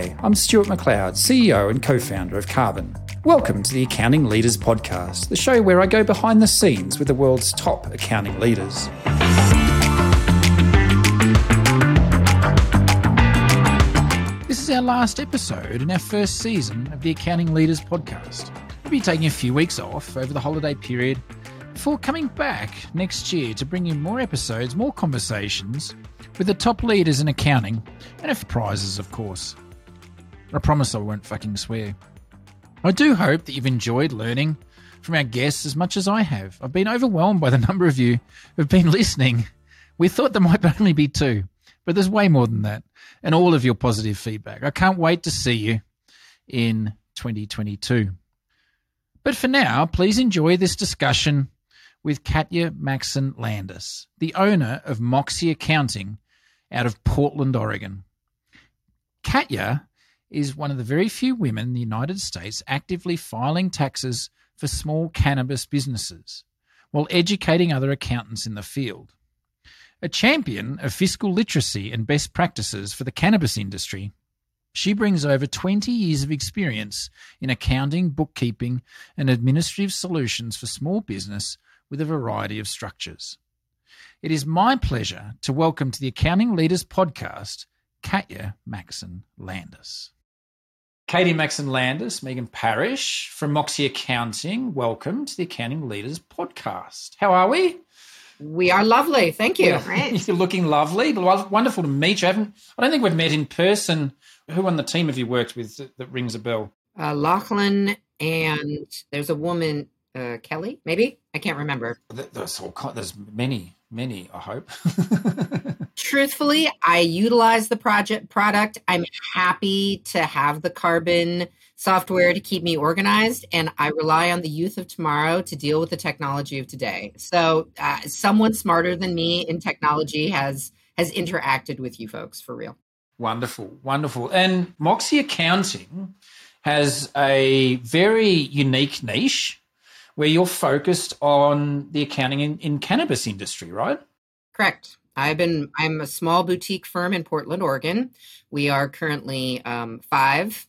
Hi, I'm Stuart McLeod, CEO and co founder of Karbon. Welcome to the Accounting Leaders Podcast, the show where I go behind the scenes with the world's top accounting leaders. This is our last episode in our first season of the Accounting Leaders Podcast. We'll be taking a few weeks off over the holiday period before coming back next year to bring you more episodes, more conversations with the top leaders in accounting and few prizes, of course. I promise I won't fucking swear. I do hope that you've enjoyed learning from our guests as much as I have. I've been overwhelmed by the number of you who've been listening. We thought there might only be two, but there's way more than that, and all of your positive feedback. I can't wait to see you in 2022. But for now, please enjoy this discussion with Katya Maxon Landis, the owner of Moxie Accounting out of Portland, Oregon. Katya is one of the very few women in the United States actively filing taxes for small cannabis businesses while educating other accountants in the field. A champion of fiscal literacy and best practices for the cannabis industry, she brings over 20 years of experience in accounting, bookkeeping, and administrative solutions for small business with a variety of structures. It is my pleasure to welcome to the Accounting Leaders Podcast, Katya Maxon Landis. Katie Maxon Landis, Megan Parrish from Moxie Accounting. Welcome to the Accounting Leaders Podcast. How are we? We are lovely. Thank you. Great. You're looking lovely. Wonderful to meet you. I, haven't, I don't think we've met in person. Who on the team have you worked with that, that rings a bell? Uh, Lachlan and there's a woman, uh, Kelly, maybe? I can't remember. There's, all, there's many, many, I hope. Truthfully, I utilize the project product. I'm happy to have the Karbon software to keep me organized, and I rely on the youth of tomorrow to deal with the technology of today. So, uh, someone smarter than me in technology has has interacted with you folks for real. Wonderful, wonderful. And Moxie Accounting has a very unique niche where you're focused on the accounting in, in cannabis industry, right? Correct. I've been I'm a small boutique firm in Portland, Oregon. We are currently um, five,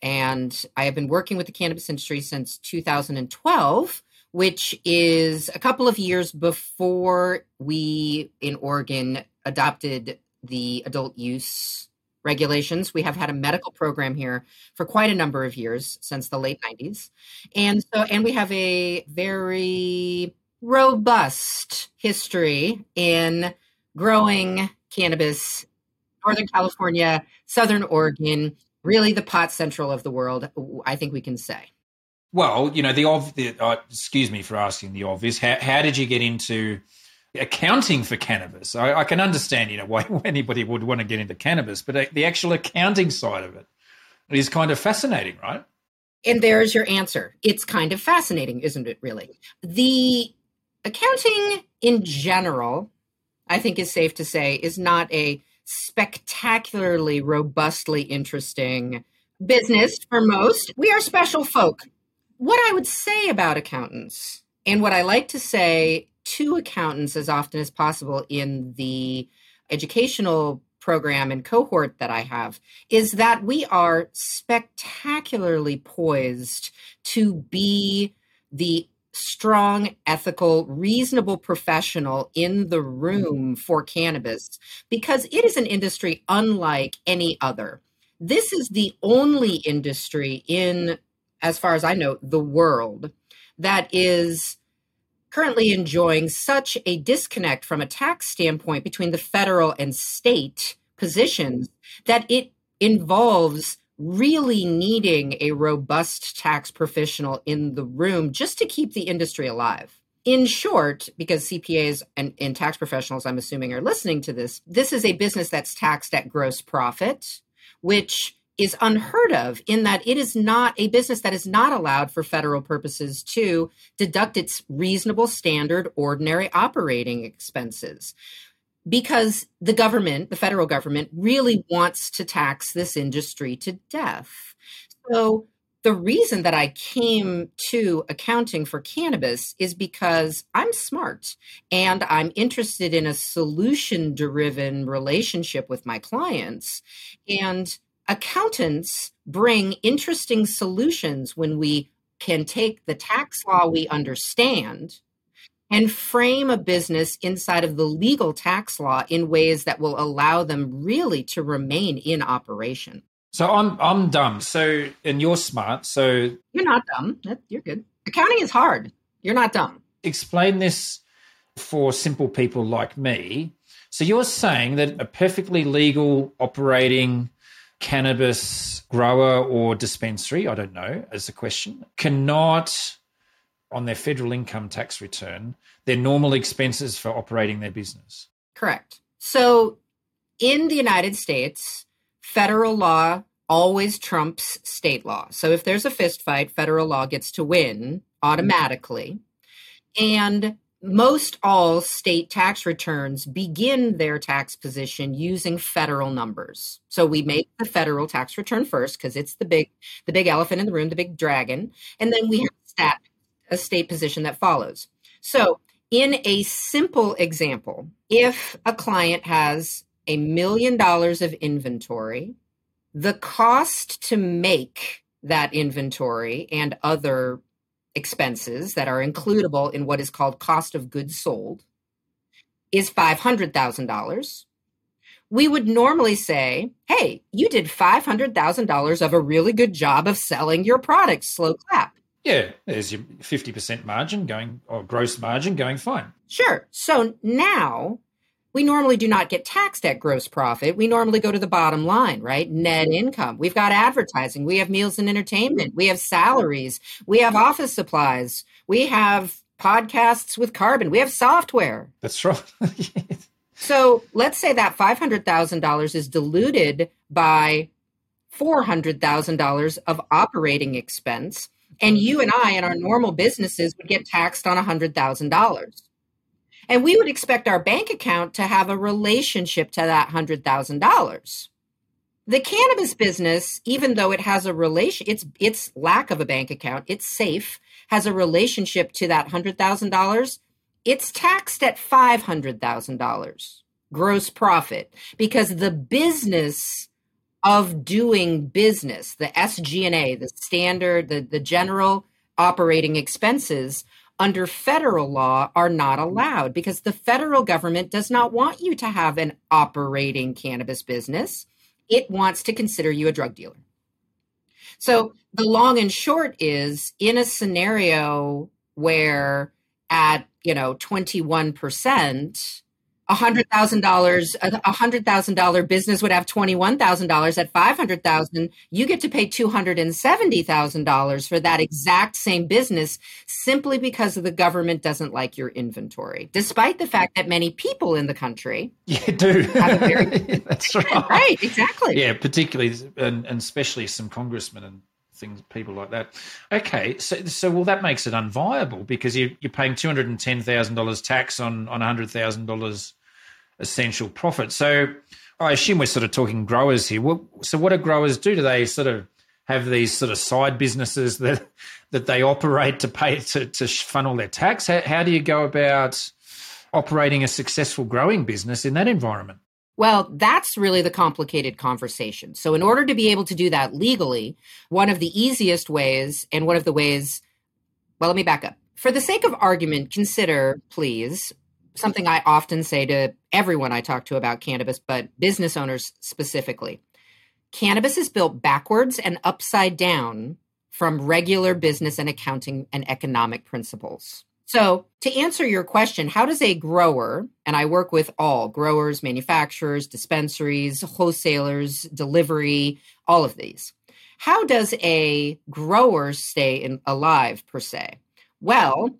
and I have been working with the cannabis industry since 2012, which is a couple of years before we in Oregon adopted the adult use regulations. We have had a medical program here for quite a number of years since the late 90s. And so and we have a very robust history in growing cannabis Northern California, Southern Oregon, really the pot central of the world, I think we can say. Well, you know, the, the uh, excuse me for asking the obvious. How, how did you get into accounting for cannabis. I, I, can understand, you know, why anybody would want to get into cannabis, but uh, the actual accounting side of it is kind of fascinating, right? And there's your answer. It's kind of fascinating, isn't it, really? The accounting in general, I think is safe to say, is not a spectacularly robustly interesting business for most. We are special folk. What I would say about accountants, and what I like to say to accountants as often as possible in the educational program and cohort that I have is that we are spectacularly poised to be the strong, ethical, reasonable professional in the room mm. for cannabis because it is an industry unlike any other. This is the only industry in, as far as I know, the world that is currently enjoying such a disconnect from a tax standpoint between the federal and state positions that it involves really needing a robust tax professional in the room just to keep the industry alive. In short, because CPAs and, and, tax professionals, I'm assuming, are listening to this, this is a business that's taxed at gross profit, which is unheard of in that it is not a business that is not allowed for federal purposes to deduct its reasonable standard ordinary operating expenses because the government, the federal government, really wants to tax this industry to death. So, the reason that I came to accounting for cannabis is because I'm smart and I'm interested in a solution driven relationship with my clients. And accountants bring interesting solutions when we can take the tax law we understand and frame a business inside of the legal tax law in ways that will allow them really to remain in operation. So I'm I'm dumb. So and you're smart. So you're not dumb. You're good. Accounting is hard. You're not dumb. Explain this for simple people like me. So you're saying that a perfectly legal operating cannabis grower or dispensary, I don't know, as a question, cannot on their federal income tax return their normal expenses for operating their business. Correct. So in the United States, federal law always trumps state law. So if there's a fist fight, federal law gets to win automatically. And most all state tax returns begin their tax position using federal numbers. So we make the federal tax return first because it's the big the big elephant in the room, the big dragon, and then we have stat a state position that follows. So, in a simple example, if a client has a million dollars of inventory, the cost to make that inventory and other expenses that are includable in what is called cost of goods sold is $500,000. We would normally say, hey, you did $500,000 of a really good job of selling your product, slow clap. Yeah, there's your 50% margin going, or gross margin going fine. Sure. So now we normally do not get taxed at gross profit. We normally go to the bottom line, right? Net mm-hmm. income. We've got advertising. We have meals and entertainment. We have salaries. We have office supplies. We have podcasts with Karbon. We have software. That's right. so let's say that $500,000 is diluted by $400,000 of operating expense and you and I in our normal businesses would get taxed on $100,000. And we would expect our bank account to have a relationship to that $100,000. The cannabis business, even though it has a relation, its its lack of a bank account, it's safe, has a relationship to that $100,000, it's taxed at $500,000 gross profit because the business of doing business, the SG&A, the standard, the, the general operating expenses under federal law are not allowed because the federal government does not want you to have an operating cannabis business. It wants to consider you a drug dealer. So the long and short is in a scenario where at, you know, 21%, a hundred thousand dollars, a hundred thousand dollar business would have twenty one thousand dollars. At five hundred thousand, you get to pay two hundred and seventy thousand dollars for that exact same business, simply because the government doesn't like your inventory, despite the fact that many people in the country, yeah, do have a very that's right, right, exactly, yeah, particularly and, and especially some congressmen and things, people like that. Okay, so so well that makes it unviable because you, you're paying two hundred and ten thousand dollars tax on on hundred thousand dollars essential profit. So I assume we're sort of talking growers here. so what do growers do? Do they sort of have these sort of side businesses that that they operate to pay to, to funnel their tax? How, how do you go about operating a successful growing business in that environment? Well, that's really the complicated conversation. So, in order to be able to do that legally, one of the easiest ways, and one of the ways, well, let me back up. For the sake of argument, consider, please, something I often say to everyone I talk to about cannabis, but business owners specifically. Cannabis is built backwards and upside down from regular business and accounting and economic principles. So, to answer your question, how does a grower, and I work with all growers, manufacturers, dispensaries, wholesalers, delivery, all of these, how does a grower stay in, alive per se? Well,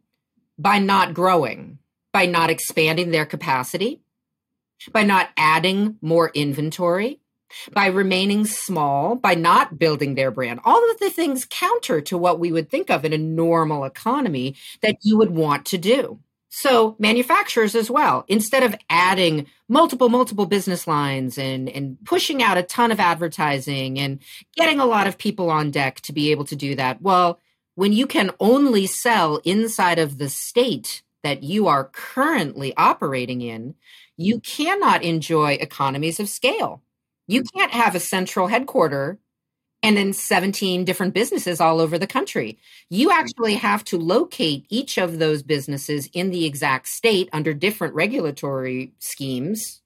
by not growing by not expanding their capacity, by not adding more inventory, by remaining small, by not building their brand. All of the things counter to what we would think of in a normal economy that you would want to do. So manufacturers as well, instead of adding multiple, multiple business lines and, and pushing out a ton of advertising and getting a lot of people on deck to be able to do that, well, when you can only sell inside of the state that you are currently operating in, you mm. cannot enjoy economies of scale. You mm. can't have a central headquarter and then 17 different businesses all over the country. You mm. actually have to locate each of those businesses in the exact state under different regulatory schemes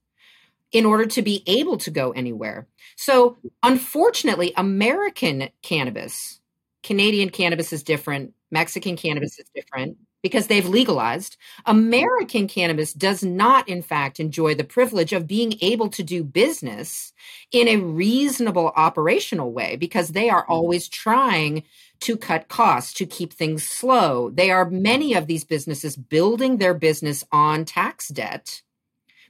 in order to be able to go anywhere. So, unfortunately, American cannabis, Canadian cannabis is different, Mexican cannabis is different, because they've legalized. American cannabis does not, in fact, enjoy the privilege of being able to do business in a reasonable operational way because they are mm-hmm. always trying to cut costs, to keep things slow. They are many of these businesses building their business on tax debt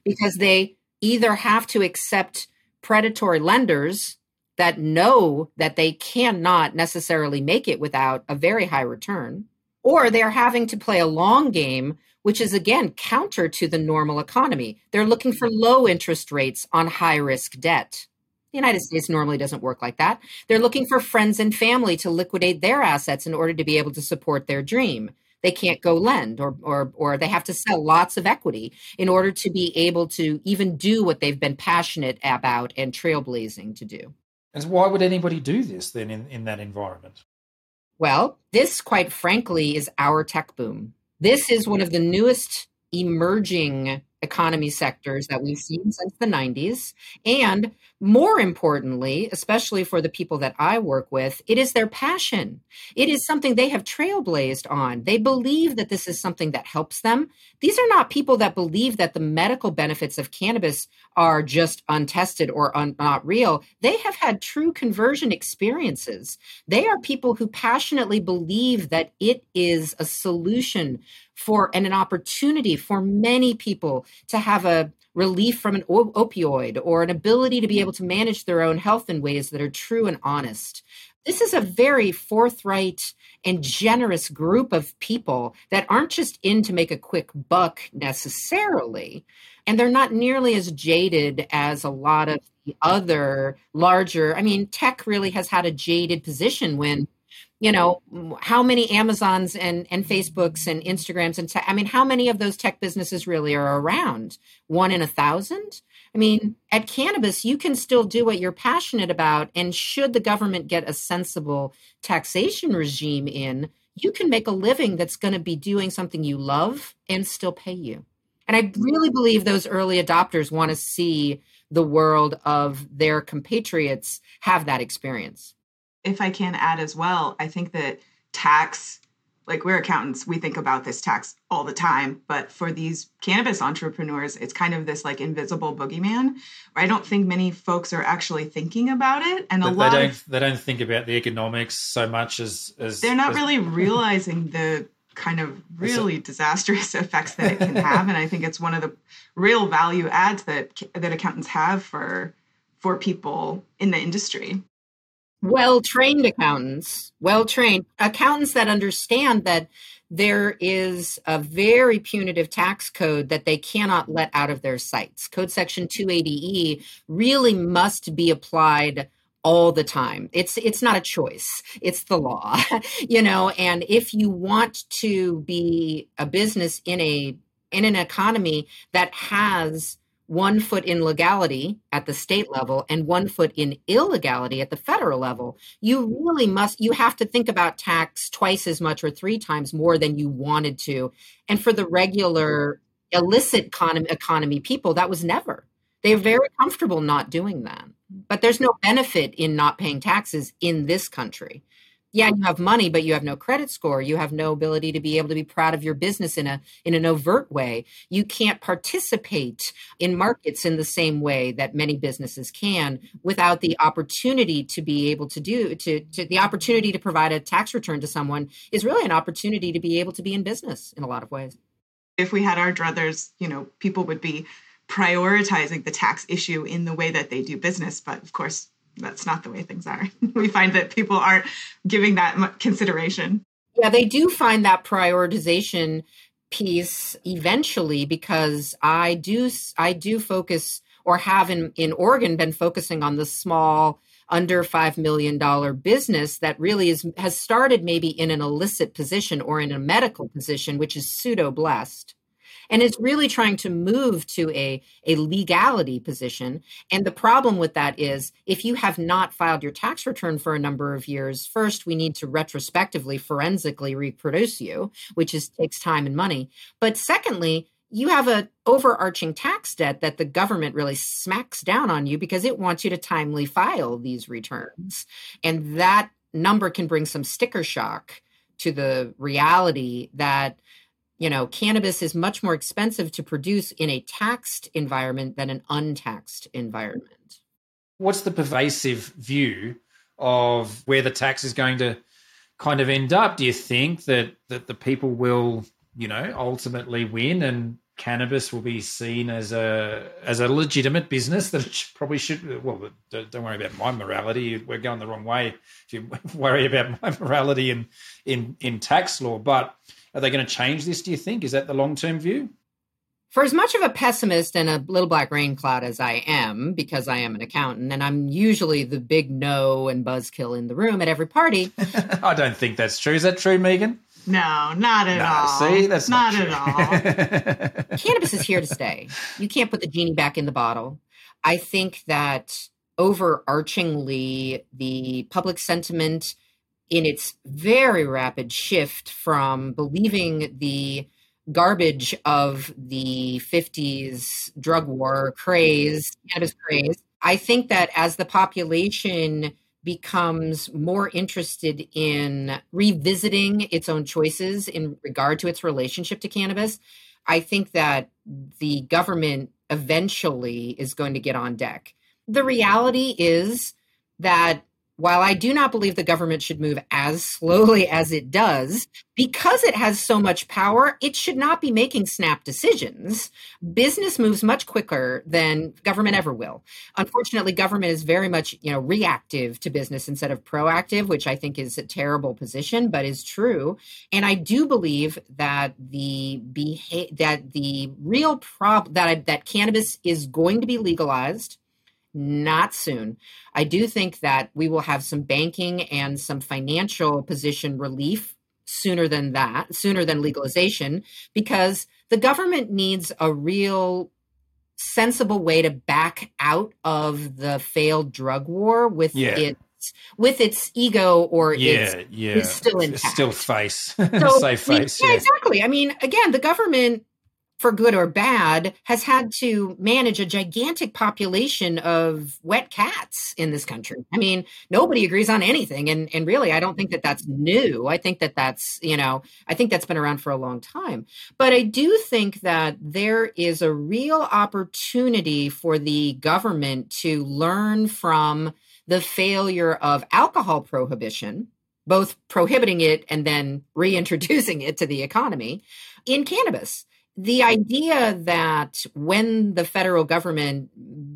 because they either have to accept predatory lenders that know that they cannot necessarily make it without a very high return or they're having to play a long game, which is again counter to the normal economy. They're looking for low interest rates on high risk debt. The United States normally doesn't work like that. They're looking for friends and family to liquidate their assets in order to be able to support their dream. They can't go lend or, or, or they have to sell lots of equity in order to be able to even do what they've been passionate about and trailblazing to do. And why would anybody do this then in, in that environment? Well, this, quite frankly, is our tech boom. This is one of the newest emerging economy sectors that we've seen since the 90s. And more importantly, especially for the people that I work with, it is their passion. It is something they have trailblazed on. They believe that this is something that helps them. These are not people that believe that the medical benefits of cannabis are just untested or un- not real. They have had true conversion experiences. They are people who passionately believe that it is a solution for and an opportunity for many people to have a relief from an opioid or an ability to be able to manage their own health in ways that are true and honest. This is a very forthright and generous group of people that aren't just in to make a quick buck necessarily. And they're not nearly as jaded as a lot of the other larger. I mean, tech really has had a jaded position when you know how many amazons and and mm-hmm. facebooks and instagrams and te- i mean how many of those tech businesses really are around? One in a thousand? I mean at cannabis you can still do what you're passionate about and should the government get a sensible taxation regime in you can make a living that's going to be doing something you love and still pay you. And i really believe those early adopters want to see the world of their compatriots have that experience if I can add as well, I think that tax, like we're accountants, we think about this tax all the time. But for these cannabis entrepreneurs, it's kind of this like invisible boogeyman. I don't think many folks are actually thinking about it. And a they lot don't of, they don't think about the economics so much as, as they're not as, really realizing the kind of really disastrous effects that it can have. and I think it's one of the real value adds that that accountants have for for people in the industry well trained accountants, well trained accountants that understand that there is a very punitive tax code that they cannot let out of their sights. Code section 280E really must be applied all the time. It's it's not a choice. It's the law. you know, and if you want to be a business in a in an economy that has one foot in legality at the state level and one foot in illegality at the federal level. You really must you have to think about tax twice as much or three times more than you wanted to. And for the regular illicit economy, economy people that was never. They're very comfortable not doing that. But there's no benefit in not paying taxes in this country yeah you have money but you have no credit score. You have no ability to be able to be proud of your business in a in an overt way. You can't participate in markets in the same way that many businesses can without the opportunity to be able to do to, to the opportunity to provide a tax return to someone is really an opportunity to be able to be in business in a lot of ways. If we had our druthers you know people would be prioritizing the tax issue in the way that they do business but of course that's not the way things are. we find that people aren't giving that much consideration. Yeah, they do find that prioritization piece eventually because I do I do focus or have in in Oregon been focusing on the small under $5 million business that really is has started maybe in an illicit position or in a medical position which is pseudo blessed and is really trying to move to a, a legality position. And the problem with that is if you have not filed your tax return for a number of years, first we need to retrospectively forensically reproduce you, which is takes time and money. But secondly, you have an overarching tax debt that the government really smacks down on you because it wants you to timely file these returns. And that number can bring some sticker shock to the reality that you know cannabis is much more expensive to produce in a taxed environment than an untaxed environment what's the pervasive view of where the tax is going to kind of end up do you think that that the people will you know ultimately win and cannabis will be seen as a as a legitimate business that it probably should. Well, don't, don't, worry about my morality. We're going the wrong way if you worry about my morality in in in tax law. But are they going to change this? Do you think is that the long term view? For as much of a pessimist and a little black rain cloud as I am, because I am an accountant and I'm usually the big no and buzzkill in the room at every party. I don't think that's true. Is that true, Megan? No, not at no, all. See, that's not, not at all. Cannabis is here to stay. You can't put the genie back in the bottle. I think that overarchingly, the public sentiment in its very rapid shift from believing the garbage of the 50s drug war craze, cannabis craze, I think that as the population becomes more interested in revisiting its own choices in regard to its relationship to cannabis, I think that the government eventually is going to get on deck. The reality is that while I do not believe the government should move as slowly as it does, because it has so much power, it should not be making snap decisions. Business moves much quicker than government ever will. Unfortunately, government is very much, you know, reactive to business instead of proactive, which I think is a terrible position, but is true. And I do believe that the beha- that the real problem that that cannabis is going to be legalized not soon. I do think that we will have some banking and some financial position relief sooner than that, sooner than legalization, because the government needs a real sensible way to back out of the failed drug war with yeah. its with its ego or yeah, its yeah. still intact. Still face. So Safe face. yeah, yeah, exactly. I mean, again, the government for good or bad, has had to manage a gigantic population of wet cats in this country. I mean, nobody agrees on anything. And, and really, I don't think that that's new. I think that that's, you know, I think that's been around for a long time. But I do think that there is a real opportunity for the government to learn from the failure of alcohol prohibition both prohibiting it and then reintroducing it to the economy in cannabis the idea that when the federal government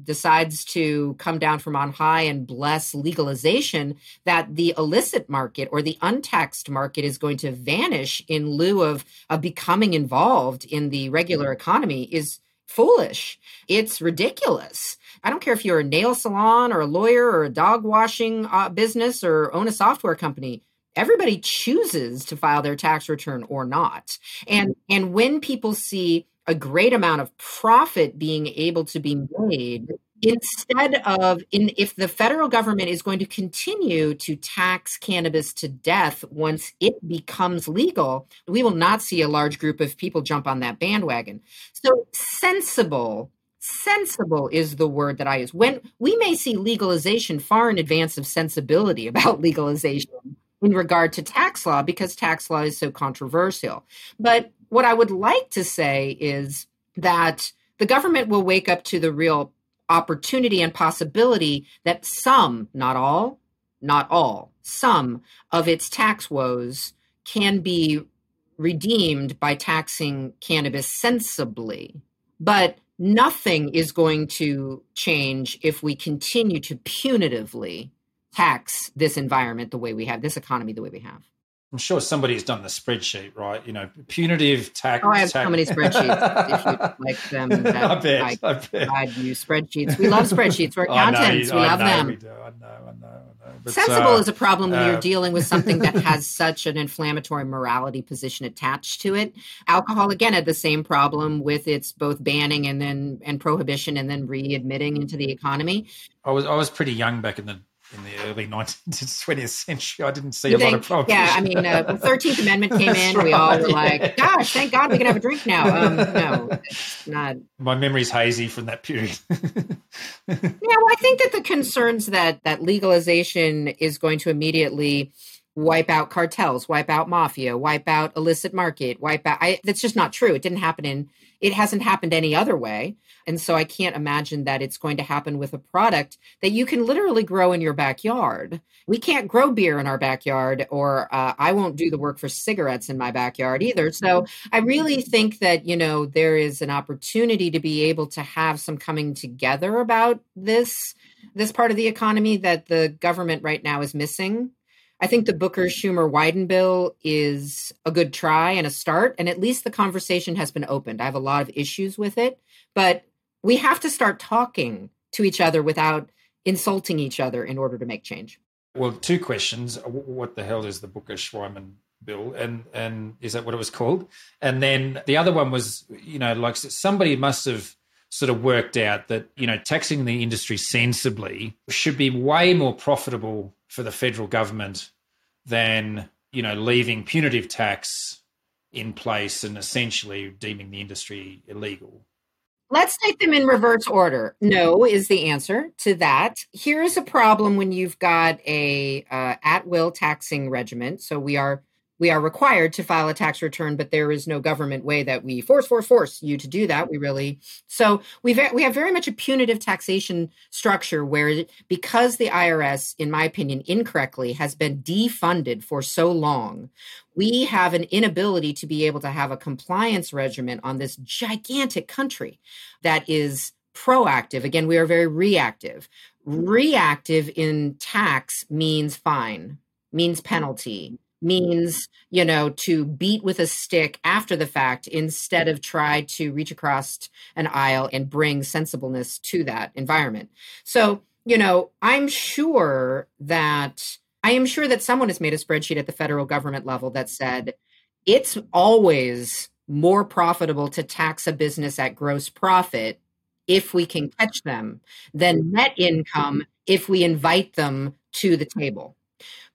decides to come down from on high and bless legalization, that the illicit market or the untaxed market is going to vanish in lieu of, of becoming involved in the regular economy is foolish. It's ridiculous. I don't care if you're a nail salon or a lawyer or a dog washing uh, business or own a software company everybody chooses to file their tax return or not. And and when people see a great amount of profit being able to be made instead of in if the federal government is going to continue to tax cannabis to death once it becomes legal we will not see a large group of people jump on that bandwagon so sensible sensible is the word that i use when we may see legalization far in advance of sensibility about legalization in regard to tax law because tax law is so controversial. But what I would like to say is that the government will wake up to the real opportunity and possibility that some, not all, not all, some of its tax woes can be redeemed by taxing cannabis sensibly. But nothing is going to change if we continue to punitively tax this environment the way we have, this economy the way we have. I'm sure somebody's done the spreadsheet, right? You know, punitive tax. Oh, I have tax. so many spreadsheets. like them, I bet. I, I bet. you spreadsheets. We love spreadsheets. We're accountants. we I love know them. We do. I know. I know. I know. But, Sensible uh, is a problem when uh, you're dealing with something that has such an inflammatory morality position attached to it. Alcohol again had the same problem with its both banning and then and prohibition and then readmitting into the economy. I was I was pretty young back in the in the early 19th, 20th century. I didn't see You a lot of prohibition. yeah, I mean, uh, the Thirteenth Amendment came in. We all were yeah. like, "Gosh, thank God we can have a drink now." Um, no, it's not. My memory's hazy from that period. Yeah, well, I think that the concerns that that legalization is going to immediately wipe out cartels, wipe out mafia, wipe out illicit market, wipe out. I, that's just not true. It didn't happen in. It hasn't happened any other way, and so I can't imagine that it's going to happen with a product that you can literally grow in your backyard. We can't grow beer in our backyard, or uh, I won't do the work for cigarettes in my backyard either. So I really think that, you know, there is an opportunity to be able to have some coming together about this this part of the economy that the government right now is missing. I think the Booker Schumer Wyden bill is a good try and a start, and at least the conversation has been opened. I have a lot of issues with it, but we have to start talking to each other without insulting each other in order to make change. well, two questions. What the hell is the Booker Schweiman bill? And and is that what it was called? And then the other one was, you know, like somebody must have sort of worked out that you know taxing the industry sensibly should be way more profitable for the federal government than you know leaving punitive tax in place and essentially deeming the industry illegal. Let's take them in reverse order. No is the answer to that. Here's a problem when you've got a uh, at will taxing regiment. So we are we are required to file a tax return, but there is no government way that we force force force you to do that. We really so we ve- we have very much a punitive taxation structure where because the IRS, in my opinion, incorrectly has been defunded for so long, we have an inability to be able to have a compliance regimen on this gigantic country that is proactive. Again, we are very reactive. Reactive in tax means fine, means penalty, means, you know, to beat with a stick after the fact instead of try to reach across an aisle and bring sensibleness to that environment. So, you know, I'm sure that I am sure that someone has made a spreadsheet at the federal government level that said it's always more profitable to tax a business at gross profit if we can catch them than net income if we invite them to the table.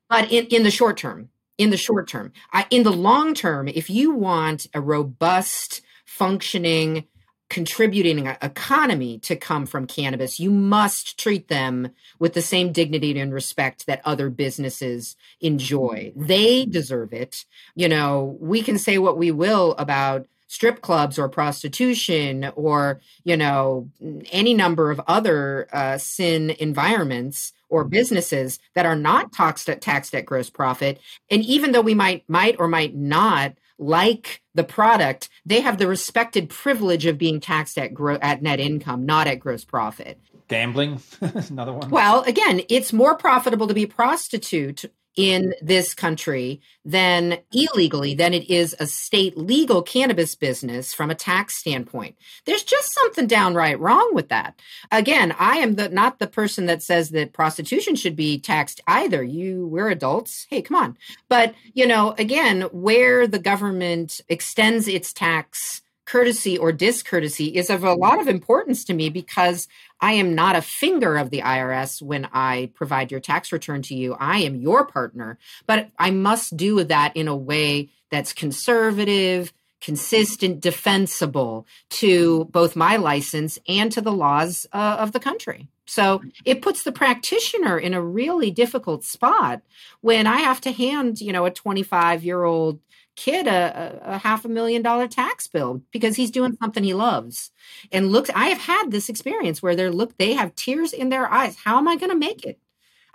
But in, in the short term, in the short term, I, in the long term, if you want a robust, functioning, contributing economy to come from cannabis, you must treat them with the same dignity and respect that other businesses enjoy. They deserve it. You know, we can say what we will about strip clubs or prostitution or, you know, any number of other uh, sin environments or mm-hmm. businesses that are not taxed at, taxed at gross profit. And even though we might might or might not like the product, they have the respected privilege of being taxed at gro- at net income, not at gross profit. Gambling, another one. Well, again, it's more profitable to be a prostitute in this country than illegally than it is a state legal cannabis business from a tax standpoint. There's just something downright wrong with that. Again, I am the not the person that says that prostitution should be taxed either. You we're adults. Hey, come on. But, you know, again, where the government extends its tax courtesy or discourtesy is of a lot of importance to me because I am not a finger of the IRS when I provide your tax return to you. I am your partner, but I must do that in a way that's conservative, consistent, defensible to both my license and to the laws uh, of the country. So it puts the practitioner in a really difficult spot when I have to hand, you know, a 25 year old kid a, a, half a million dollar tax bill because he's doing something he loves. And looks i have had this experience where they're look they have tears in their eyes. How am i going to make it?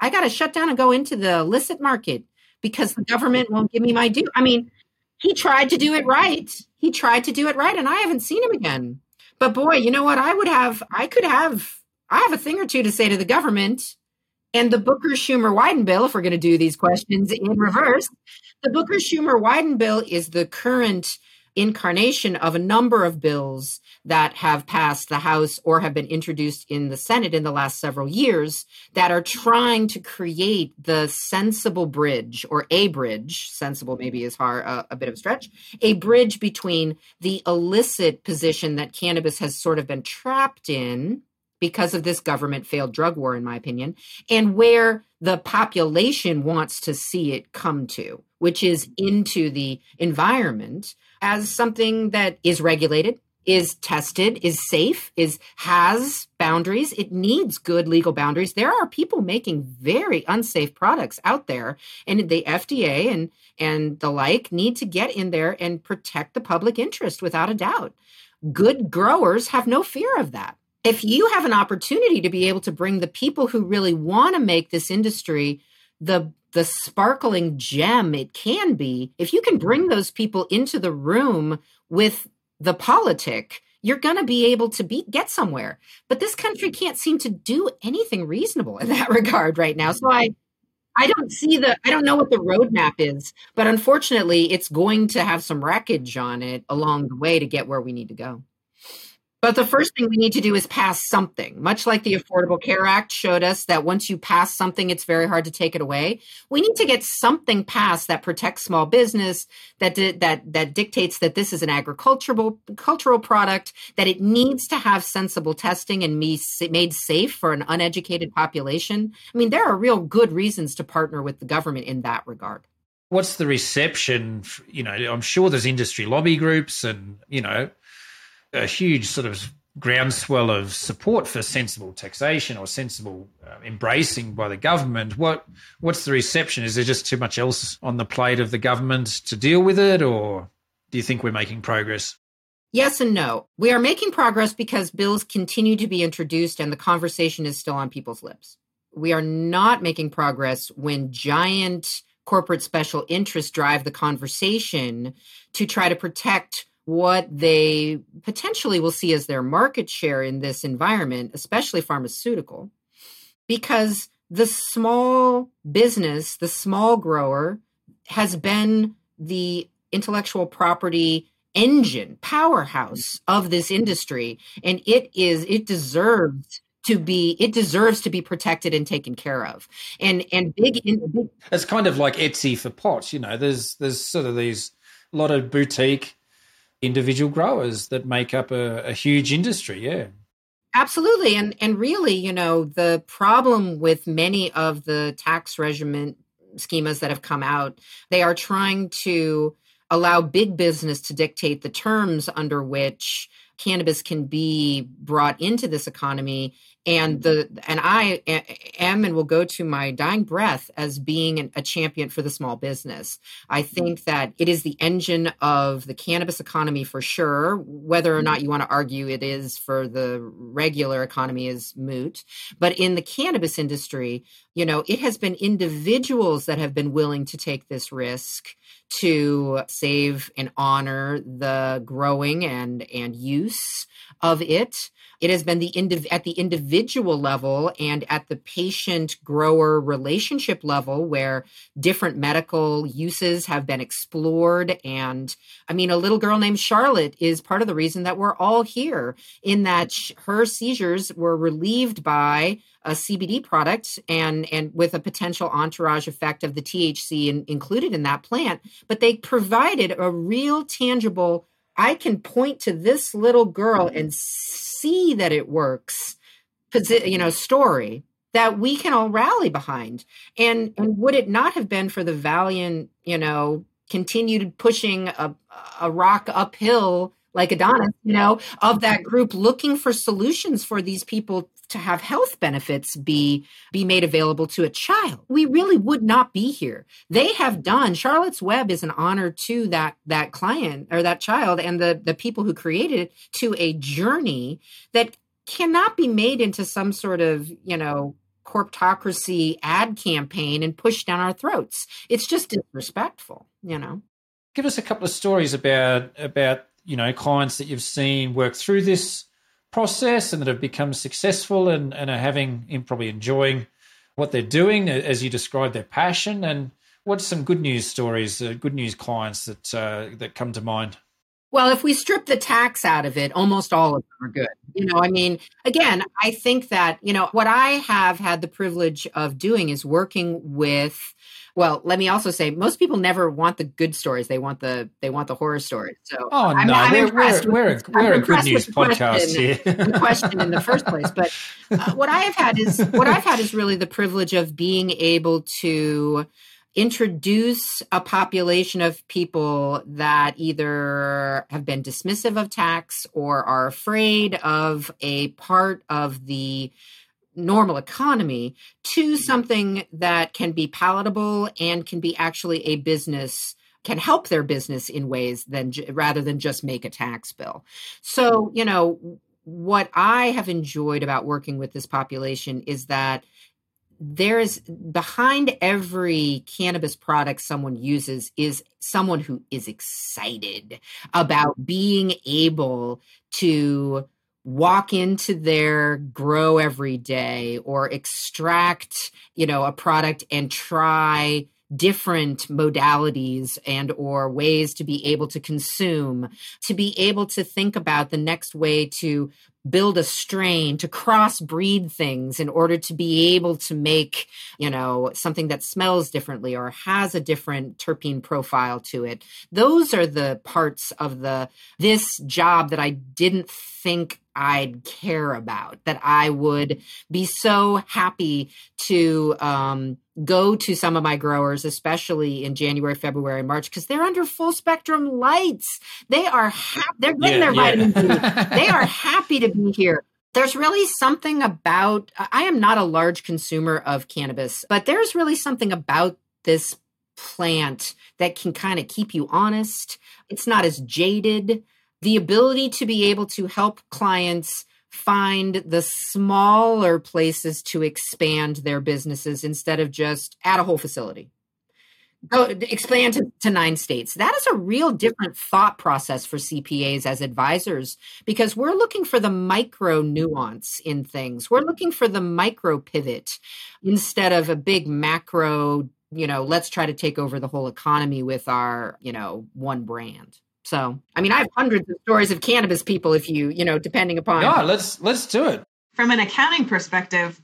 I got to shut down and go into the illicit market because the government won't give me my due. I mean he tried to do it right. He tried to do it right and i haven't seen him again. But boy you know what? I would have i could have i have a thing or two to say to the government And the Booker Schumer Wyden bill, if we're going to do these questions in reverse, the Booker Schumer Wyden bill is the current incarnation of a number of bills that have passed the House or have been introduced in the Senate in the last several years that are trying to create the sensible bridge or a bridge, sensible maybe is hard, uh, a bit of a stretch, a bridge between the illicit position that cannabis has sort of been trapped in because of this government failed drug war, in my opinion, and where the population wants to see it come to, which is mm-hmm. into the environment as something that is regulated, is tested, is safe, is has boundaries. It needs good legal boundaries. There are people making very unsafe products out there, and the FDA and and the like need to get in there and protect the public interest without a doubt. Good growers have no fear of that if you have an opportunity to be able to bring the people who really want to make this industry the the sparkling gem it can be if you can mm-hmm. bring those people into the room with the politic you're going to be able to be get somewhere. But this country mm-hmm. can't seem to do anything reasonable in that regard right now. So i I don't see the I don't know what the roadmap is, but unfortunately it's going to have some wreckage on it along the way to get where we need to go. But the first thing we need to do is pass something, much like the Affordable Care Act showed us that once you pass something, it's very hard to take it away. We need to get something passed that protects small business, that that that dictates that this is an agricultural cultural product, that it needs to have sensible testing and be made safe for an uneducated population. I mean, there are real good reasons to partner with the government in that regard. What's the reception? You know, I'm sure there's industry lobby groups and you know a huge sort of groundswell of support for sensible taxation or sensible uh, embracing by the government. What what's the reception? Is there just too much else on the plate of the government to deal with it, or do you think we're making progress? Yes and no. We are making progress because bills continue to be introduced and the conversation is still on people's lips. We are not making progress when giant corporate special interests drive the conversation to try to protect what they potentially will see as their market share in this environment, especially pharmaceutical, because the small business, the small grower, has been the intellectual property engine, powerhouse of this industry. And it is, it deserves to be it deserves to be protected and taken care of and and big, big it's kind of like etsy for pots you know there's there's sort of these a lot of boutique individual growers that make up a, a huge industry. Yeah. Absolutely. And and really, you know, the problem with many of the tax regime schemas that have come out, they are trying to allow big business to dictate the terms under which cannabis can be brought into this economy and the and I am and will go to my dying breath as being a champion for the small business. I mm-hmm. think that it is the engine of the cannabis economy for sure. Whether or not you want to argue it is for the regular economy is moot. But in the cannabis industry, you know, it has been individuals that have been willing to take this risk to save and honor the growing and and use of it it has been the indiv- at the individual level and at the patient grower relationship level where different medical uses have been explored. And I mean, a little girl named Charlotte is part of the reason that we're all here, in that her seizures were relieved by a CBD product and and with a potential entourage effect of the THC in, included in that plant, but they provided a real tangible I can point to this little girl mm-hmm. and see that it works, you know, story that we can all rally behind. And and would it not have been for the valiant, you know, continued pushing a, a rock uphill like Adonis, you know, of that group looking for solutions for these people to have health benefits be be made available to a child. We really would not be here. They have done charlotte's web is an honor to that that client or that child and the the people who created it to a journey that cannot be made into some sort of you know corptocracy ad campaign and pushed down our throats. It's just disrespectful you know? Give us a couple of stories about about you know clients that you've seen work through this process and that have become successful and, and are having and probably enjoying what they're doing as you describe their passion and what's some good news stories, uh, good news clients that uh, that come to mind? Well, if we strip the tax out of it, almost all of them are good. You know, I mean, again, I think that, you know, what I have had the privilege of doing is working with well, let me also say most people never want the good stories. They want the they want the horror stories. So Oh I'm, no, I'm we're, we're, we're, a, we're a good news podcast here. the question in the first place. But uh, what I have had is what I've had is really the privilege of being able to introduce a population of people that either have been dismissive of tax or are afraid of a part of the normal economy to something that can be palatable and can be actually a business can help their business in ways than rather than just make a tax bill. So, you know, what I have enjoyed about working with this population is that there's behind every cannabis product someone uses is someone who is excited about being able to walk into their grow every day or extract you know a product and try different modalities and or ways to be able to consume to be able to think about the next way to build a strain to crossbreed things in order to be able to make you know something that smells differently or has a different terpene profile to it those are the parts of the this job that i didn't think I'd care about, that I would be so happy to um, go to some of my growers, especially in January, February, March, because they're under full spectrum lights. They are happy. They're getting yeah, their yeah. vitamin D. they are happy to be here. There's really something about, I am not a large consumer of cannabis, but there's really something about this plant that can kind of keep you honest. It's not as jaded the ability to be able to help clients find the smaller places to expand their businesses instead of just at a whole facility Oh, go expand to, to, nine states that is a real different thought process for cpas as advisors because we're looking for the micro nuance in things we're looking for the micro pivot instead of a big macro you know let's try to take over the whole economy with our you know one brand so, I mean, I have hundreds of stories of cannabis people. If you, you know, depending upon. Yeah, let's let's do it. From an accounting perspective,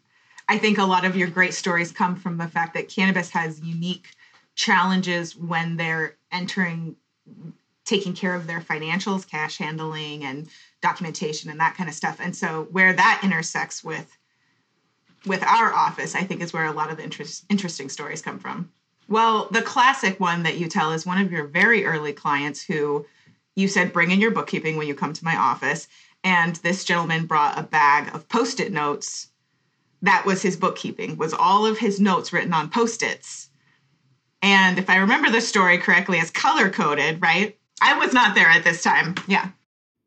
I think a lot of your great stories come from the fact that cannabis has unique challenges when they're entering, taking care of their financials, cash handling, and documentation, and that kind of stuff. And so, where that intersects with with our office, I think is where a lot of the interest, interesting stories come from. Well, the classic one that you tell is one of your very early clients who you said bring in your bookkeeping when you come to my office and this gentleman brought a bag of post-it notes that was his bookkeeping was all of his notes written on post-its and if i remember the story correctly as color coded right? I was not there at this time. Yeah.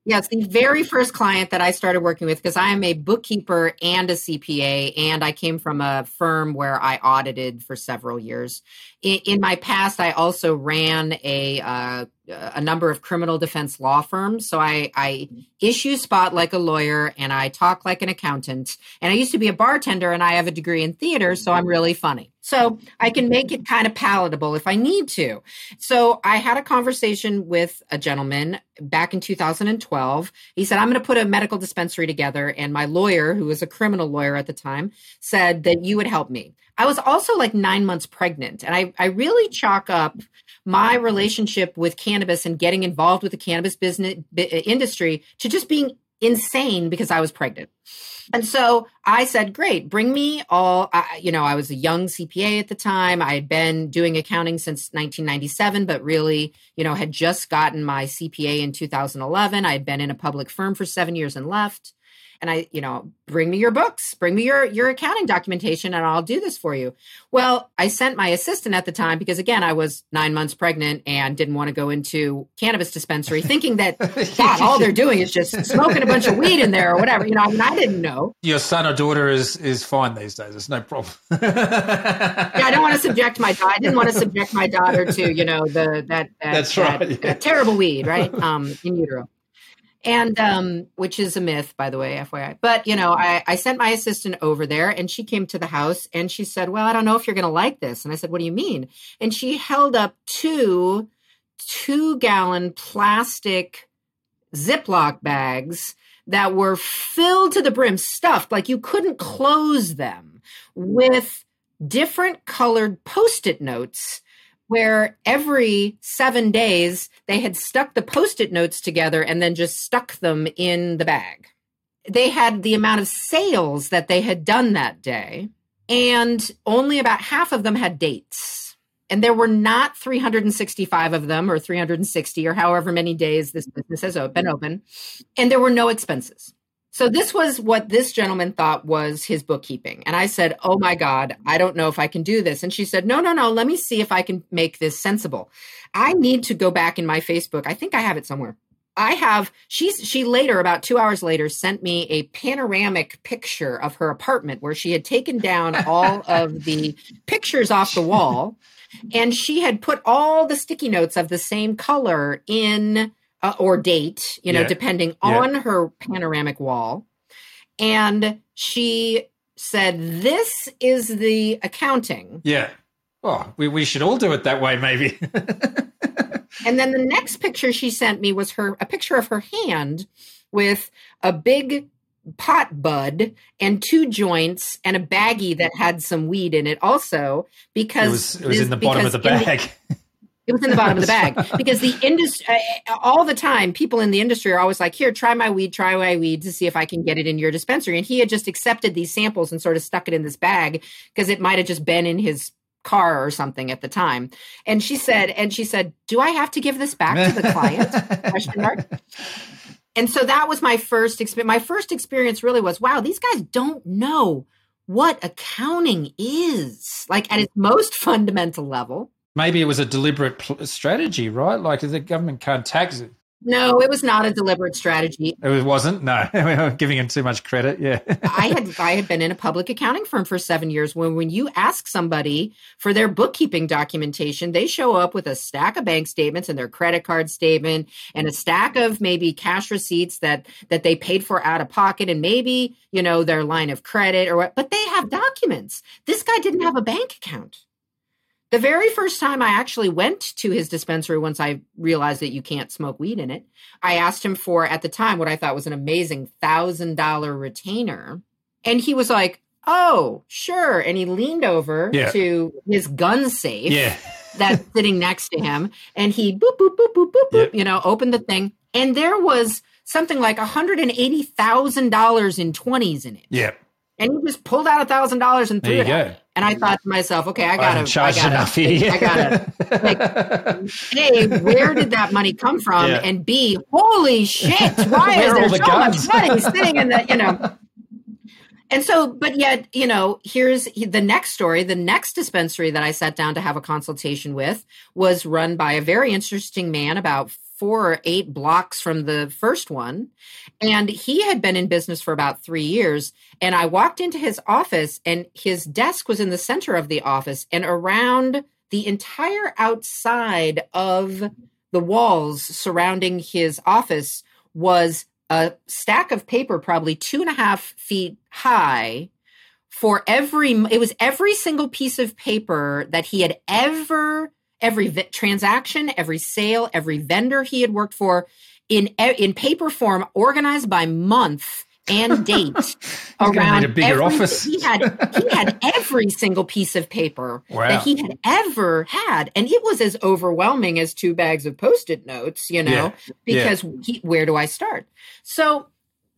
Yes, the very first client that I started working with, because I am a bookkeeper and a CPA, and I came from a firm where I audited for several years. In, in my past, I also ran a uh, a number of criminal defense law firms. So I, I issue spot like a lawyer and I talk like an accountant. And I used to be a bartender and I have a degree in theater, so I'm really funny. So I can make it kind of palatable if I need to. So I had a conversation with a gentleman back in 2012. He said, I'm going to put a medical dispensary together. And my lawyer, who was a criminal lawyer at the time, said that you would help me. I was also like nine months pregnant. And I, I really chalk up my relationship with cannabis and getting involved with the cannabis business b- uh, industry to just being insane because I was pregnant. And so I said, great, bring me all, I, you know, I was a young CPA at the time. I had been doing accounting since 1997, but really, you know, had just gotten my CPA in 2011. I had been in a public firm for seven years and left and I, you know, bring me your books, bring me your your accounting documentation and I'll do this for you. Well, I sent my assistant at the time because again, I was 9 months pregnant and didn't want to go into cannabis dispensary thinking that God, all they're doing is just smoking a bunch of weed in there or whatever. You know, I mean, I didn't know. Your son or daughter is is fine these days. It's no problem. yeah, I don't want to subject my daughter. I didn't want to subject my daughter to, you know, the that, that That's right. That, yeah. terrible weed, right? Um in utero. And um, which is a myth, by the way, FYI. But you know, I, I sent my assistant over there, and she came to the house, and she said, "Well, I don't know if you're going to like this." And I said, "What do you mean?" And she held up two two gallon plastic Ziploc bags that were filled to the brim, stuffed like you couldn't close them with different colored post it notes where every seven days they had stuck the post it notes together and then just stuck them in the bag. They had the amount of sales that they had done that day, and only about half of them had dates. And there were not 365 of them or 360 or however many days this business has been open. And there were no expenses. So this was what this gentleman thought was his bookkeeping. And I said, "Oh my god, I don't know if I can do this." And she said, "No, no, no, let me see if I can make this sensible. I need to go back in my Facebook. I think I have it somewhere. I have she's she later about 2 hours later sent me a panoramic picture of her apartment where she had taken down all of the pictures off the wall and she had put all the sticky notes of the same color in uh, or date, you know, yeah. depending yeah. on her panoramic wall. And she said, This is the accounting. Yeah. Oh, we, we should all do it that way, maybe. and then the next picture she sent me was her a picture of her hand with a big pot bud and two joints and a baggie that had some weed in it also because it was, it was in the bottom of the bag the, it was in the bottom of the bag. Because the industry all the time people in the industry are always like here try my weed try my weed to see if i can get it in your dispensary. And he had just accepted these samples and sort of stuck it in this bag because it might have just been in his car or something at the time. And she said and she said do i have to give this back to the client? Question mark. And so that was my first experience. My first experience really was, wow, these guys don't know what accounting is, like at its most fundamental level. Maybe it was a deliberate strategy, right? Like the government can't tax it. No, it was not a deliberate strategy. It wasn't. No, I'm giving him too much credit. Yeah, I had I had been in a public accounting firm for seven years. When when you ask somebody for their bookkeeping documentation, they show up with a stack of bank statements and their credit card statement and a stack of maybe cash receipts that that they paid for out of pocket and maybe you know their line of credit or what. But they have documents. This guy didn't have a bank account. The very first time I actually went to his dispensary, once I realized that you can't smoke weed in it, I asked him for, at the time, what I thought was an amazing $1,000 retainer. And he was like, oh, sure. And he leaned over yeah. to his gun safe yeah. that's sitting next to him. And he boop, boop, boop, boop, boop, boop, you know, opened the thing. And there was something like $180,000 in 20s in it. Yeah and he just pulled out a thousand dollars and threw it. Go. And I thought to myself, okay, I gotta, I, I gotta. I gotta. Like, a, where did that money come from? Yeah. And B, holy shit, why is there so guns? much money sitting in the, you know? And so, but yet, you know, here's the next story. The next dispensary that I sat down to have a consultation with was run by a very interesting man about four or eight blocks from the first one. And he had been in business for about three years. And I walked into his office, and his desk was in the center of the office. And around the entire outside of the walls surrounding his office was a stack of paper, probably two and a half feet high. For every, it was every single piece of paper that he had ever every transaction, every sale, every vendor he had worked for in in paper form, organized by month and date around a bigger every, office. he had he had every single piece of paper wow. that he had ever had, and it was as overwhelming as two bags of post-it notes. You know, yeah. because yeah. He, where do I start? So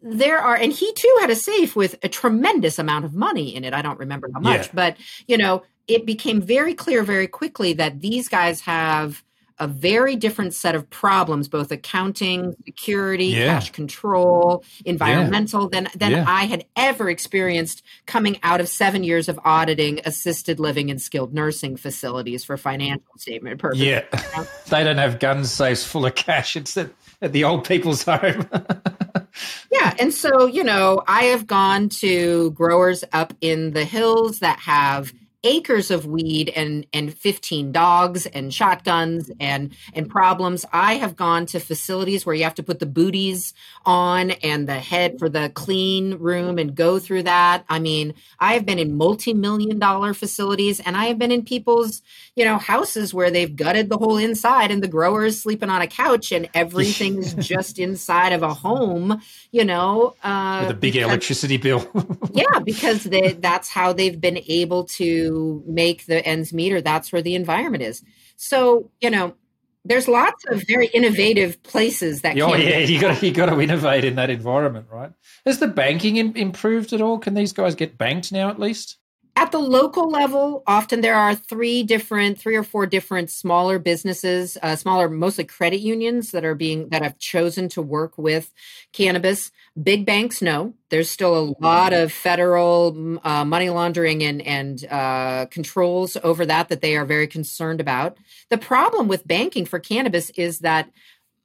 there are and he too had a safe with a tremendous amount of money in it i don't remember how much yeah. but you know it became very clear very quickly that these guys have a very different set of problems, both accounting, security, yeah. cash control, environmental, yeah. than than yeah. I had ever experienced coming out of seven years of auditing assisted living and skilled nursing facilities for financial statement purposes. Yeah, they don't have gun safes full of cash. It's at, at the old people's home. yeah, and so you know, I have gone to growers up in the hills that have acres of weed and and 15 dogs and shotguns and and problems. I have gone to facilities where you have to put the booties on and the head for the clean room and go through that. I mean i have been in multi-million dollar facilities and i have been in people's you know houses where they've gutted the whole inside and the grower is sleeping on a couch and everything's just inside of a home you know uh, with a big because, electricity bill. Yeah because they, that's how they've been able to make the ends meet or that's where the environment is. So you know there's lots of very innovative places that oh yeah you got you got to innovate in that environment right? Has the banking improved at all? Can these guys get banked now at least at the local level, often there are three different, three or four different smaller businesses, uh, smaller, mostly credit unions that are being that have chosen to work with cannabis. Big banks, no. There's still a lot of federal uh, money laundering and and uh, controls over that that they are very concerned about. The problem with banking for cannabis is that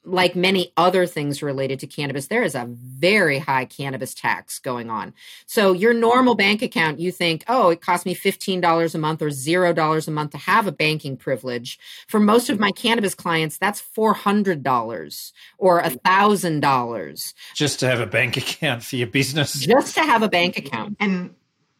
like many other things related to cannabis, there is a very high cannabis tax going on. So your normal bank account, you think, oh, it costs me $15 a month or $0 a month to have a banking privilege. For most of my cannabis clients, that's $400 or $1,000. Just to have a bank account for your business. Just to have a bank account. And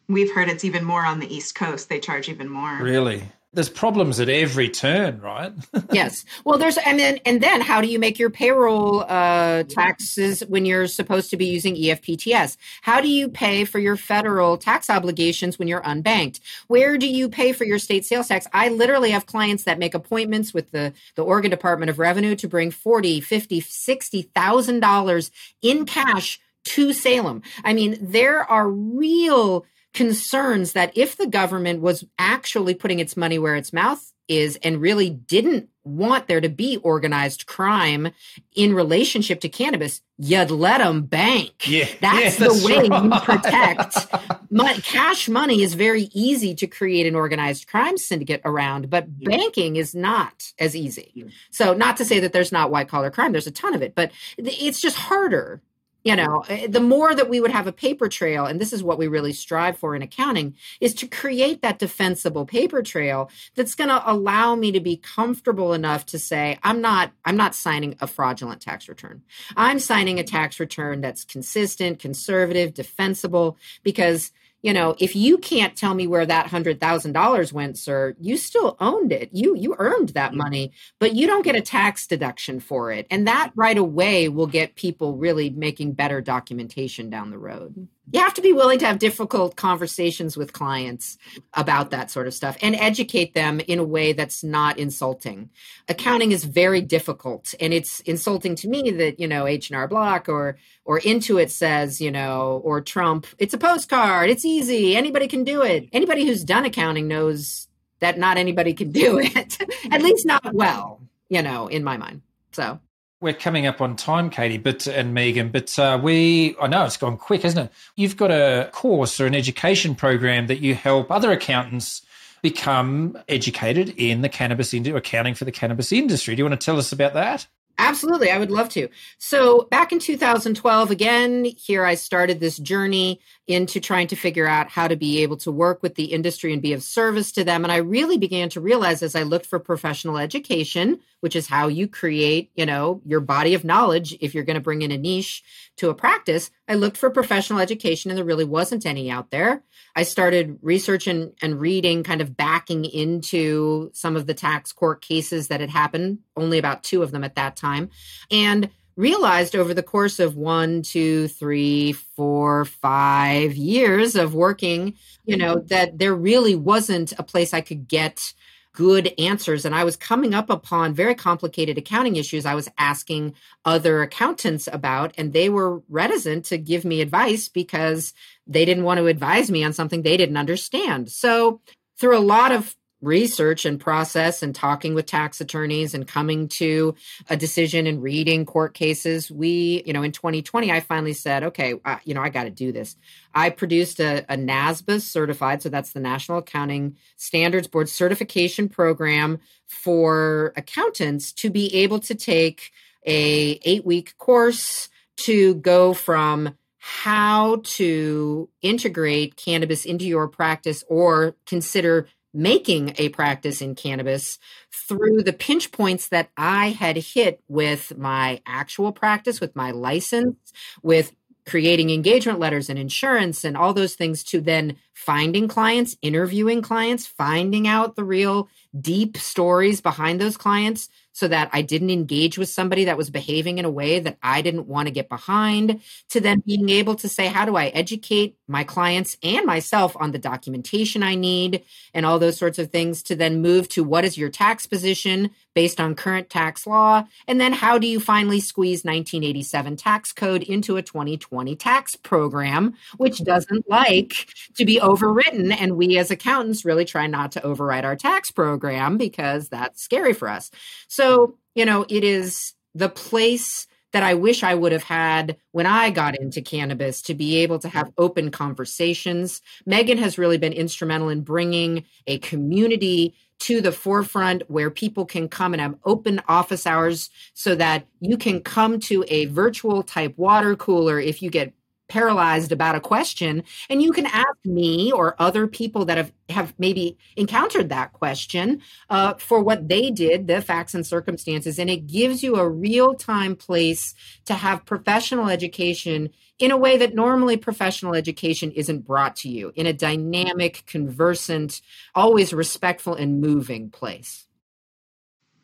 we've heard it's even more on the East Coast. They charge even more. Really? There's problems at every turn, right? yes. Well, there's and then and then how do you make your payroll uh, taxes when you're supposed to be using EFTPS? How do you pay for your federal tax obligations when you're unbanked? Where do you pay for your state sales tax? I literally have clients that make appointments with the the Oregon Department of Revenue to bring 40, 50, 60,000 dollars in cash to Salem. I mean, there are real concerns that if the government was actually putting its money where its mouth is and really didn't want there to be organized crime in relationship to cannabis, you'd let them bank. Yeah, that's yeah, the way right. you protect. money, cash money is very easy to create an organized crime syndicate around, but banking is not as easy. So, not to say that there's not white collar crime, there's a ton of it, but it's just harder you know eh, the more that we would have a paper trail and this is what we really strive for in accounting is to create that defensible paper trail that's going to allow me to be comfortable enough to say i'm not i'm not signing a fraudulent tax return. I'm signing a tax return that's consistent conservative defensible because you know, if you can't tell me where that hundred thousand dollars went, sir, you still owned it. You you earned that mm-hmm. money, but you don't get a tax deduction for it. And that right away will get people really making better documentation down the road you have to be willing to have difficult conversations with clients about that sort of stuff and educate them in a way that's not insulting. Accounting is very difficult and it's insulting to me that you know h&r block or or intuit says you know or trump it's a postcard. It's easy. Anybody can do it. Anybody who's done accounting knows that not anybody can do it at least not well you know in my mind. So we're coming up on time, Katie, but and Megan, but uh, we I know it's gone quick, hasn't it? You've got a course or an education program that you help other accountants become educated in the cannabis industry, accounting for the cannabis industry. Do you want to tell us about that? Absolutely, I would love to. So, back in 2012, again, here I started this journey into trying to figure out how to be able to work with the industry and be of service to them. And I really began to realize as I looked for professional education, which is how you create, you know, your body of knowledge if you're going to bring in a niche to a practice, I looked for professional education and there really wasn't any out there. I started researching and reading, kind of backing into some of the tax court cases that had happened, only about two of them at that time. And realized over the course of one, two, three, four, five years of working, you know, mm-hmm. that there really wasn't a place I could get good answers. And I was coming up upon very complicated accounting issues I was asking other accountants about, and they were reticent to give me advice because they didn't want to advise me on something they didn't understand. So, through a lot of research and process and talking with tax attorneys and coming to a decision and reading court cases we you know in 2020 i finally said okay you know i got to do this. I produced a, a nasbas certified so that's the national accounting standards board certification program for accountants to be able to take a eight week course to go from how to integrate cannabis into your practice or consider making a practice in cannabis through the pinch points that I had hit with my actual practice, with my license, with creating engagement letters and insurance and all those things to then finding clients, interviewing clients, finding out the real deep stories behind those clients so that I didn't engage with somebody that was behaving in a way that I didn't want to get behind, to then being able to say, how do I educate my clients and myself on the documentation I need and all those sorts of things, to then move to what is your tax position based on current tax law, and then how do you finally squeeze 1987 tax code into a 2020 tax program, which doesn't like to be overwritten. And we as accountants really try not to override our tax program because that's scary for us. So, you know, it is the place that I wish I would have had when I got into cannabis to be able to have open conversations. Megan has really been instrumental in bringing a community to the forefront where people can come and have open office hours so that you can come to a virtual type water cooler if you get paralyzed about a question and you can ask me or other people that have have maybe encountered that question uh, for what they did the facts and circumstances and it gives you a real-time place to have professional education in a way that normally professional education isn't brought to you in a dynamic conversant always respectful and moving place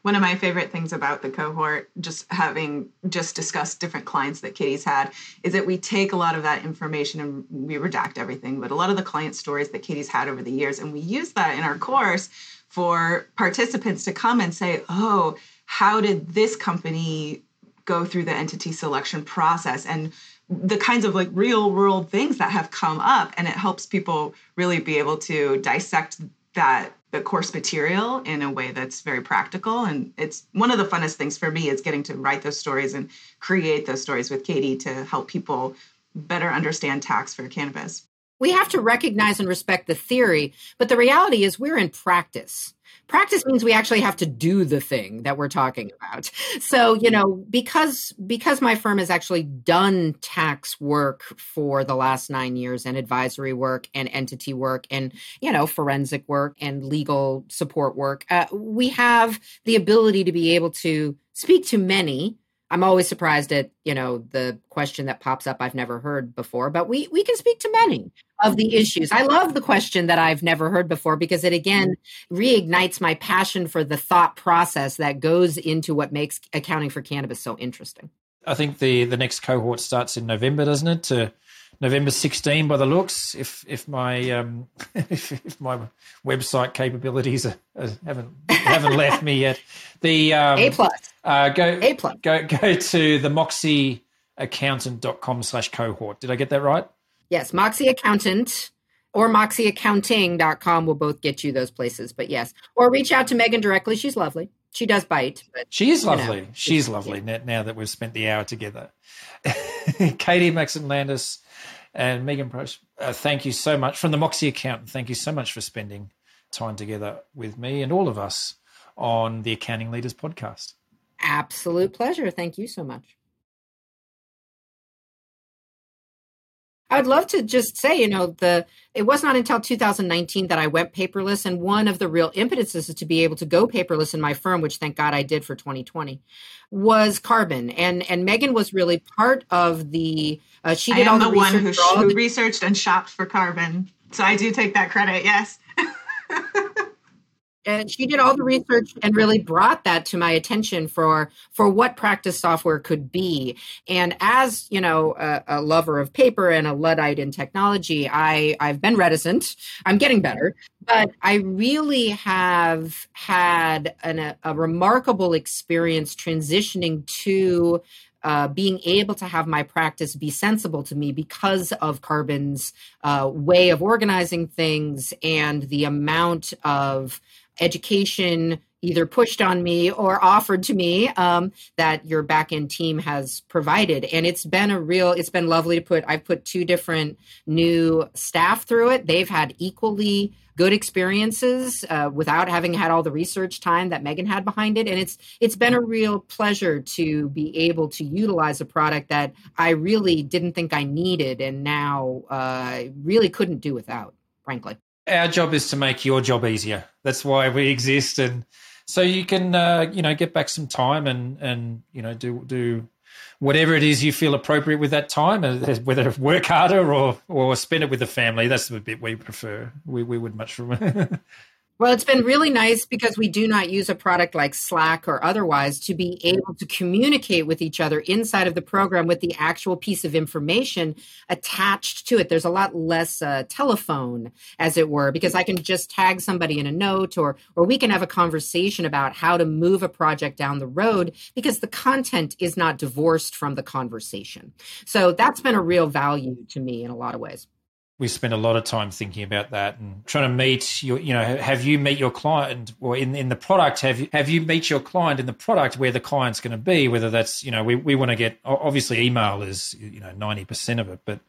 one of my favorite things about the cohort just having just discussed different clients that katie's had is that we take a lot of that information and we redact everything. But a lot of the client stories that katie's had over the years and we use that in our course for participants to come and say oh how did this company go through the entity selection process? And the kinds of like real world things that have come up and it helps people really be able to dissect that the course material in a way that's very practical. And it's one of the funnest things for me is getting to write those stories and create those stories with katie to help people better understand tax for cannabis we have to recognize and respect the theory but the reality is we're in practice. Practice means we actually have to do the thing that we're talking about. So you know because because my firm has actually done tax work for the last 9 years and advisory work and entity work and you know forensic work and legal support work uh, we have the ability to be able to speak to many I'm always surprised at you know the question that pops up I've never heard before, but we we can speak to many of the issues. I love the question that I've never heard before because it again mm-hmm. reignites my passion for the thought process that goes into what makes accounting for cannabis so interesting. I think the the next cohort starts in November, doesn't it? To November 16 by the looks. If if my um, if, if my website capabilities are, are, haven't haven't left me yet, the um, A plus. Uh, go A plus. Go go to the moxieaccountant.com slash cohort. Did I get that right? Yes, Moxie Accountant or moxieaccounting.com will both get you those places. But yes, or reach out to Megan directly. She's lovely. She does bite. But, she is lovely. Know, She's lovely yeah. now that we've spent the hour together. Katie Maxon Landis and Megan Prost, uh, thank you so much from the Moxie account. Thank you so much for spending time together with me and all of us on the Accounting Leaders podcast. Absolute pleasure. Thank you so much. I'd love to just say, you know, the it was not until 2019 that I went paperless, and one of the real impetuses is to be able to go paperless in my firm, which thank God I did for 2020, was Karbon, and and Megan was really part of the. Uh, she did all the, the one who, who researched and shopped for Karbon, so I do take that credit. Yes. and she did all the research and really brought that to my attention for for what practice software could be. And as you know a, a, lover of paper and a luddite in technology i i've been reticent. I'm getting better. But i really have had an, a, a remarkable experience transitioning to uh, being able to have my practice be sensible to me because of Karbon's uh, way of organizing things and the amount of education either pushed on me or offered to me um, that your back end team has provided. And it's been a real, it's been lovely to put, I've put two different new staff through it. They've had equally good experiences uh, without having had all the research time that Megan had behind it. And it's it's been a real pleasure to be able to utilize a product that I really didn't think I needed, and now uh, really couldn't do without. Frankly, our job is to make your job easier. That's why we exist, and so you can uh, you know get back some time and and you know do do whatever it is you feel appropriate with that time, uh, whether work harder or or spend it with the family. That's the bit we prefer. We we would much. Well, it's been really nice because we do not use a product like Slack or otherwise to be able to communicate with each other inside of the program with the actual piece of information attached to it. There's a lot less uh, telephone, as it were, because I can just tag somebody in a note or or we can have a conversation about how to move a project down the road because the content is not divorced from the conversation. So that's been a real value to me in a lot of ways we spend a lot of time thinking about that and trying to meet your you know have you meet your client or in, in the product have you have you meet your client in the product where the client's going to be whether that's you know we, we want to get obviously email is you know 90% of it but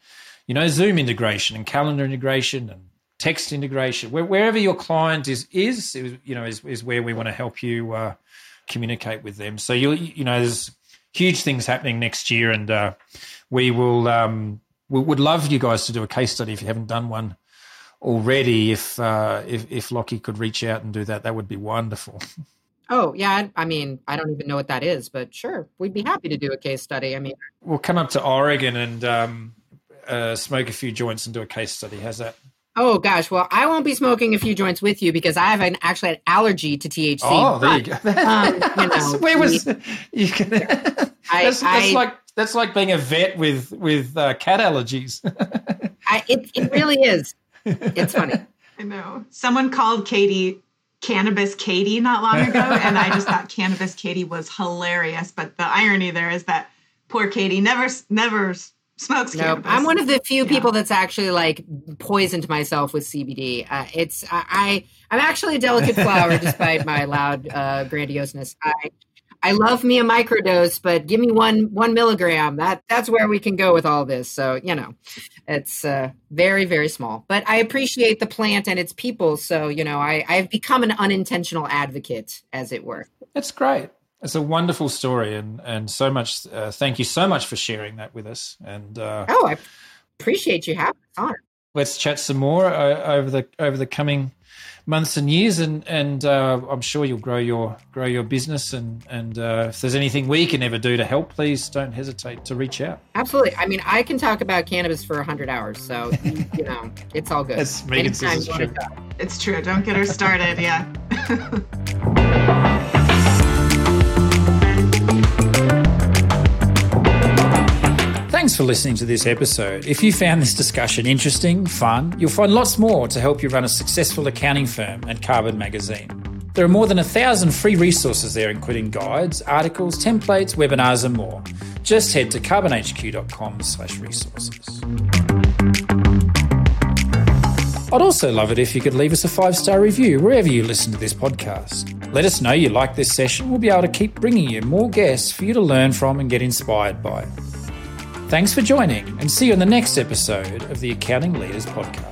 you know zoom integration and calendar integration and text integration where, wherever your client is is you know is, is where we want to help you uh, communicate with them. So you you know there's huge things happening next year and uh, we will um, we would love you guys to do a case study if you haven't done one already. If uh, if if Lockie could reach out and do that, that would be wonderful. Oh yeah, I mean, I don't even know what that is, but sure, we'd be happy to do a case study. I mean, we'll come up to Oregon and um, uh, smoke a few joints and do a case study. How's that? Oh gosh, well, I won't be smoking a few joints with you because I have an actually an allergy to THC. Oh, there but, you go. um, you know, Where was you can? I, that's, that's I, like that's like being a vet with with uh, cat allergies. I, it it really is. It's funny. I know. Someone called Katie Cannabis Katie not long ago, and I just thought Cannabis Katie was hilarious. But the irony there is that poor Katie never never smokes nope. cannabis. I'm one of the few people that's actually like poisoned myself with CBD. Uh, it's I, I am actually a delicate flower despite my loud uh, grandioseness. I I love me a microdose, but give me one one milligram. That that's where we can go with all this. So you know, it's uh, very very small. But I appreciate the plant and its people. So you know, I I've become an unintentional advocate, as it were. That's great. It's a wonderful story, and and so much. Uh, thank you so much for sharing that with us. And uh, oh, I appreciate you having on. Let's chat some more uh, over the over the coming months and years, and and uh, I'm sure you'll grow your grow your business. And and uh, if there's anything we can ever do to help, please don't hesitate to reach out. Absolutely. I mean, I can talk about cannabis for hundred hours, so you know it's all good. It's Megan says it's true. It's true. Don't get her started. Yeah. Thanks for listening to this episode. If you found this discussion interesting, fun, you'll find lots more to help you run a successful accounting firm at Karbon Magazine. There are more than a thousand free resources there, including guides, articles, templates, webinars, and more. Just head to karbonhq.com slash resources. I'd also love it if you could leave us a five star review wherever you listen to this podcast. Let us know you like this session. We'll be able to keep bringing you more guests for you to learn from and get inspired by. Thanks for joining, and see you on the next episode of the Accounting Leaders Podcast.